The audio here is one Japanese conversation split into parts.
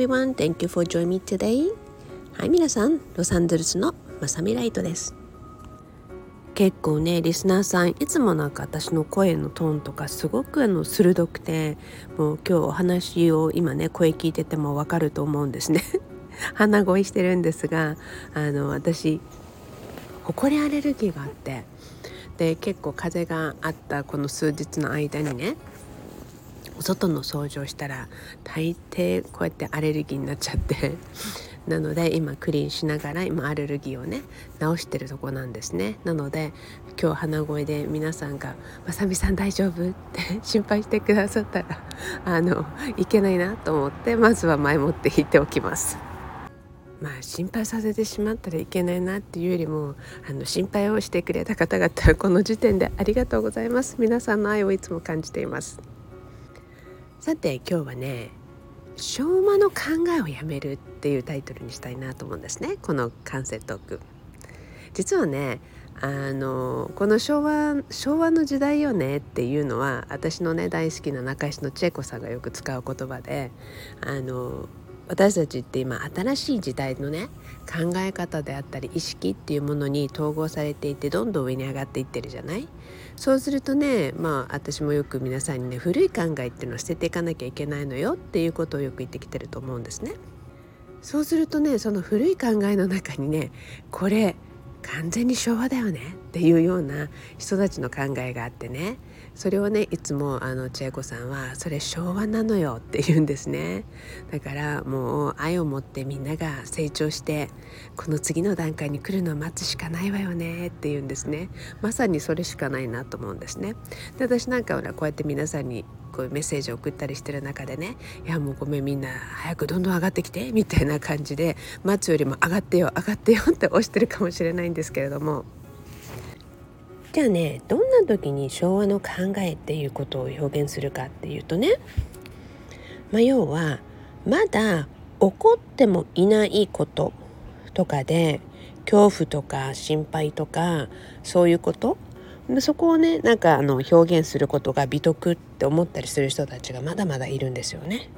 everyone, thank you for joining me today. はい、皆さん、ロサンゼルスのまさみライトです。結構ねリスナーさんいつもなんか私の声のトーンとかすごくあの鋭くてもう今日お話を今ね声聞いててもわかると思うんですね 鼻声してるんですがあの私ほこりアレルギーがあってで結構風があったこの数日の間にねお外の掃除をしたら大抵こうやってアレルギーになっちゃって なので今クリーンしながら今アレルギーをね治してるとこなんですねなので今日鼻声で皆さんが「まさみさん大丈夫?」って 心配してくださったらあのいけないなと思ってまずは前もって言っておきます。まあ心配させてしまったらいけないなっていうよりもあの心配をしてくれた方々この時点でありがとうございます皆さんの愛をいつも感じていますさて今日はね昭和の考えをやめるっていうタイトルにしたいなと思うんですね。この完成トーク。実はねあのこの昭和昭和の時代よねっていうのは私のね大好きな中石の千恵子さんがよく使う言葉であの私たちって今新しい時代のね考え方であったり意識っていうものに統合されていてどんどん上に上がっていってるじゃない？そうするとねまあ私もよく皆さんにね古い考えっていうのを捨てていかなきゃいけないのよっていうことをよく言ってきてると思うんですね。そうするとねその古い考えの中にねこれ完全に昭和だよねっていうような人たちの考えがあってねそれをねいつもあの千恵子さんは「それ昭和なのよ」って言うんですね。だからもう愛を持ってみんなが成長してこの次の段階に来るのを待つしかないわよねって言うんですね。まさにそれしかないなと思うんですね。で私なんかはこうやって皆さんにこういうメッセージを送ったりしてる中でね「いやもうごめんみんな早くどんどん上がってきて」みたいな感じで待つよりも上がってよ上がってよって押してるかもしれないんですけれども。じゃあねどんな時に昭和の考えっていうことを表現するかっていうとね、まあ、要はまだ起こってもいないこととかで恐怖とか心配とかそういうことそこをねなんかあの表現することが美徳って思ったりする人たちがまだまだいるんですよね。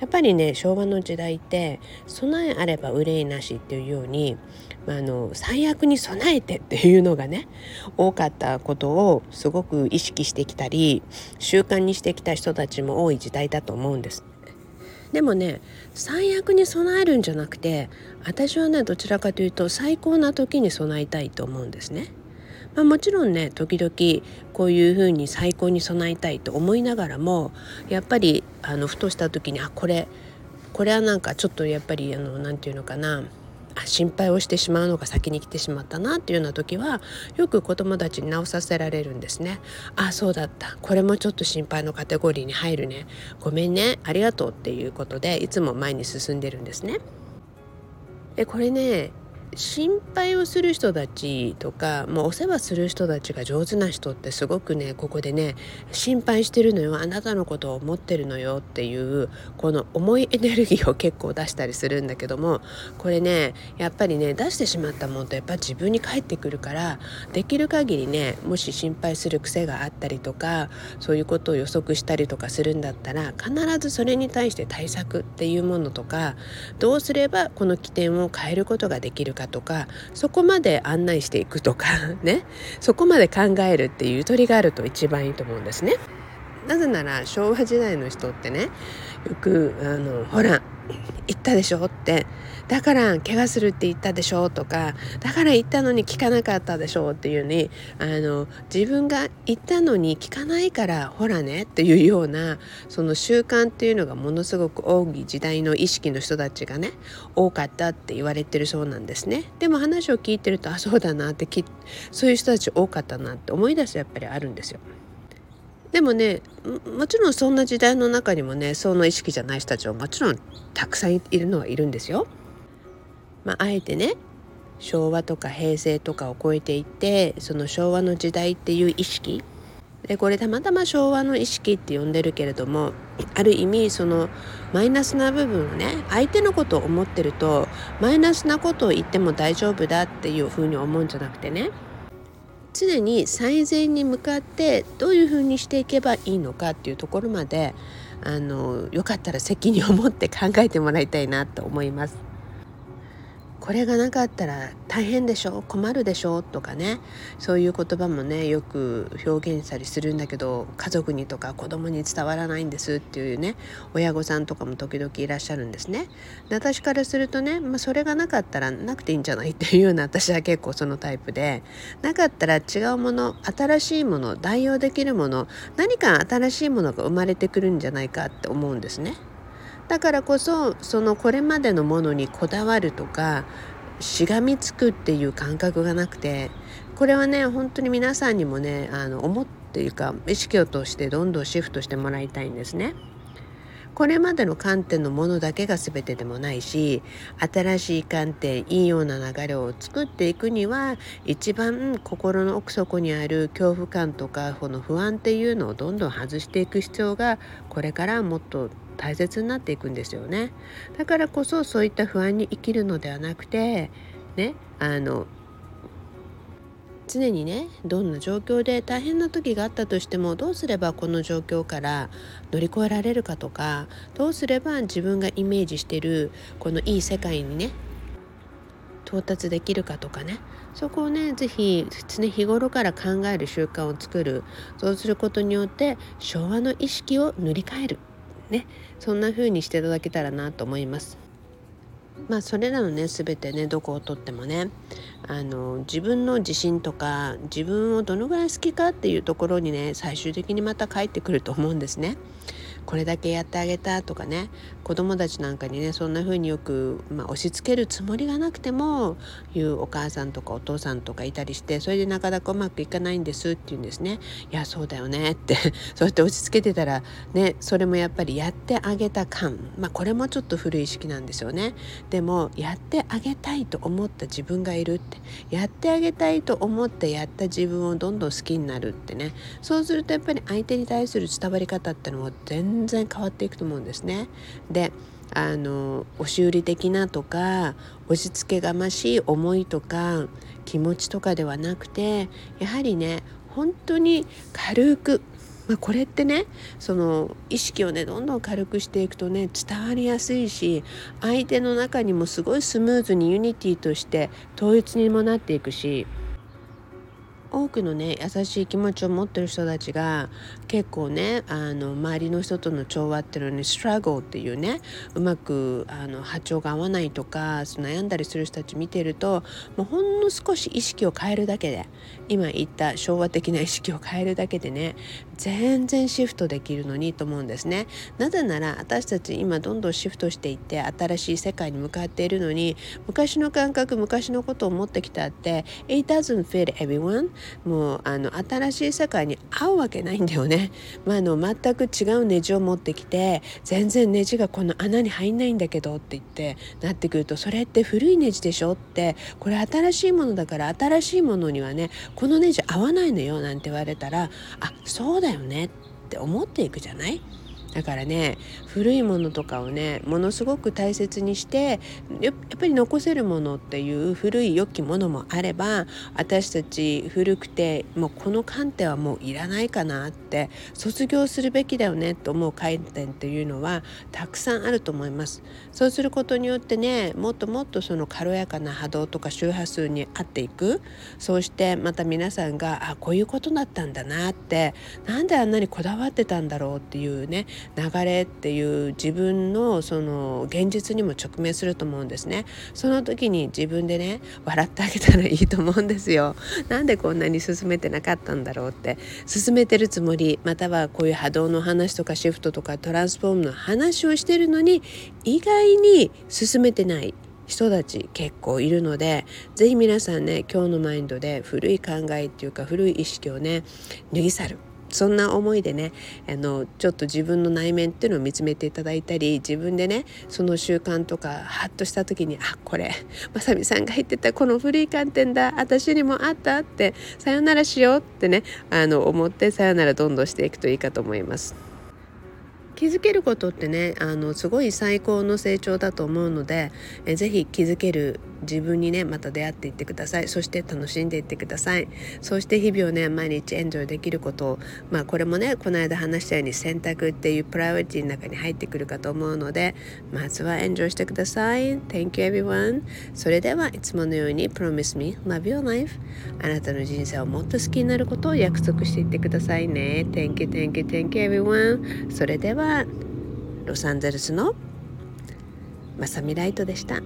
やっぱりね昭和の時代って備えあれば憂いなしっていうように、まあ、あの最悪に備えてっていうのがね多かったことをすごく意識してきたり習慣にしてきた人たちも多い時代だと思うんです。でもね最悪に備えるんじゃなくて私はねどちらかというと最高な時に備えたいと思うんですね。まあ、もちろんね時々こういうふうに最高に備えたいと思いながらもやっぱりあのふとした時にあこれこれはなんかちょっとやっぱりあのなんていうのかな心配をしてしまうのが先に来てしまったなっていうような時はよく子供たちに直させられるんですね。あそうだったこれもちょっと心配のカテゴリーに入るねごめんねありがとうっていうことでいつも前に進んでるんですね。でこれね心配をする人たちとかもうお世話する人たちが上手な人ってすごくねここでね心配してるのよ。あなたのことを思ってるのよっていうこの重いエネルギーを結構出したりするんだけどもこれねやっぱりね出してしまったもんとやっぱ自分に返ってくるからできる限りねもし心配する癖があったりとかそういうことを予測したりとかするんだったら必ずそれに対して対策っていうものとかどうすればこの起点を変えることができるかかとかそこまで案内していくとか ねそこまで考えるっていうゆとりがあると一番いいと思うんですね。なぜなら昭和時代の人ってねよくあのほら言ったでしょって。だから怪我するって言ったでしょとか。だから言ったのに聞かなかったでしょっていうにあの自分が言ったのに聞かないからほらねっていうようなその習慣っていうのがものすごく多い時代の意識の人たちがね多かったって言われてるそうなんですね。でも話を聞いてるとあそうだなってそういう人たち多かったなって思い出すやっぱりあるんですよ。でもねもちろんそんな時代の中にもねその意識じゃない人たちはもちろんたくさんいるのはいるんですよ。まあ、あえてね昭和とか平成とかを超えていってその昭和の時代っていう意識でこれたまたま昭和の意識って呼んでるけれどもある意味そのマイナスな部分をね相手のことを思ってるとマイナスなことを言っても大丈夫だっていうふうに思うんじゃなくてね常に最善に向かってどういうふうにしていけばいいのかっていうところまであのよかったら責任を持って考えてもらいたいなと思います。これがなかったら大変でしょ困るでしょとかねそういう言葉もねよく表現したりするんだけど家族にとか子供に伝わらないんですっていうね親御さんとかも時々いらっしゃるんですね。で私からするとね、まあ、それがなかったらなくていいんじゃない？っていうような私は結構そのタイプでなかったら違うもの新しいもの代用できるもの何か新しいものが生まれてくるんじゃないかって思うんですね。だからこそそのこれまでのものにこだわるとかしがみつくっていう感覚がなくてこれはね本当に皆さんにもねあの思っていうか意識を通してどんどんシフトしてもらいたいんですね。これまでの観点のものだけが全てでもないし新しい観点いいような流れを作っていくには一番心の奥底にある恐怖感とかこの不安っていうのをどんどん外していく必要がこれからもっと大切になっていくんですよね。だからこそそういった不安に生きるのではなくてねあの常にねどんな状況で大変な時があったとしてもどうすればこの状況から乗り越えられるかとかどうすれば自分がイメージしてるこのいい世界にね到達できるかとかねそこをね是非常日頃から考える習慣を作る。そうすることによって昭和の意識を塗り替える。ねそんな風にしていただけたらなと思います。まあそれらのね全てねどこをとってもねあの自分の自信とか自分をどのぐらい好きかっていうところにね最終的にまた帰ってくると思うんですね。これだけやってあげたとかね子供たちなんかにねそんな風によく、まあ、押し付けるつもりがなくても言うお母さんとかお父さんとかいたりしてそれでなかなかうまくいかないんですって言うんですね。いやそうだよねって そうやって押し付けてたらねそれもやっぱりやってあげた感まあこれもちょっと古い意識なんですよね。でもやってあげたいと思った自分がいるってやってあげたいと思ってやった自分をどんどん好きになるってねそうするとやっぱり相手に対する伝わり方ってのも全全然変わっていくと思うんですね。であの押し売り的なとか押し付けがましい思いとか気持ちとかではなくてやはりね本当に軽く、まあ、これってねその意識をねどんどん軽くしていくとね伝わりやすいし相手の中にもすごいスムーズに unity として統一にもなっていくし多くのね優しい気持ちを持ってる人たちが結構ねあの周りの人との調和っていうのにストラゴっていうねうまくあの波長が合わないとか悩んだりする人たち見てるともうほんの少し意識を変えるだけで今言った昭和的な意識を変えるだけでね全然シフトできるのにと思うんですね。なぜなら私たち今どんどんシフトしていって新しい世界に向かっているのに昔の感覚昔のことを持ってきたって It doesn't fit everyone もうあの新しい世界に合うわけないんだよね。まあ、あの全く違うネジを持ってきて全然ネジがこの穴に入んないんだけどって言ってなってくるとそれって古いネジでしょってこれ新しいものだから新しいものにはねこのネジ合わないのよなんて言われたらあそうだよねって思っていくじゃない？だからね古いものとかをねものすごく大切にしてやっぱり残せるものっていう古い良きものもあれば私たち古くてもうこの観点はもういらないかなって卒業するべきだよねと思う観点っていうのはたくさんあると思います。そうすることによってねもっともっとその軽やかな波動とか周波数に合っていくそうしてまた皆さんがあこういうことだったんだなってなんであんなにこだわってたんだろうっていうね流れっていう自分のその現実にも直面すると思うんですね。その時に自分でね笑ってあげたらいいと思うんですよ。なんでこんなに進めてなかったんだろうって。進めてるつもりまたはこういう波動の話とかシフトとかトランスフォームの話をしてるのに意外に進めてない人たち結構いるので是非皆さんね今日のマインドで古い考えっていうか古い意識をね脱ぎ去る。そんな思いでねあのちょっと自分の内面っていうのを見つめていただいたり自分でねその習慣とかハッとした時にあこれまさみさんが言ってたこの古い観点だ私にもあったってさよならしようってねあの思ってさよならどんどんしていくといいかと思います。気づけることってねあのすごい最高の成長だと思うのでえぜひ気づける自分にねまた出会っていってください。そして楽しんでいってください。そして日々をね毎日エンジョイできることをまあこれもねこの間話したように選択っていうプライオリティの中に入ってくるかと思うのでまずはエンジョイしてください。Thank you everyone. それではいつものように Promise me love your life. あなたの人生をもっと好きになることを約束していってくださいね。Thank you thank you thank you everyone. それではロサンゼルスのまさみライトでした。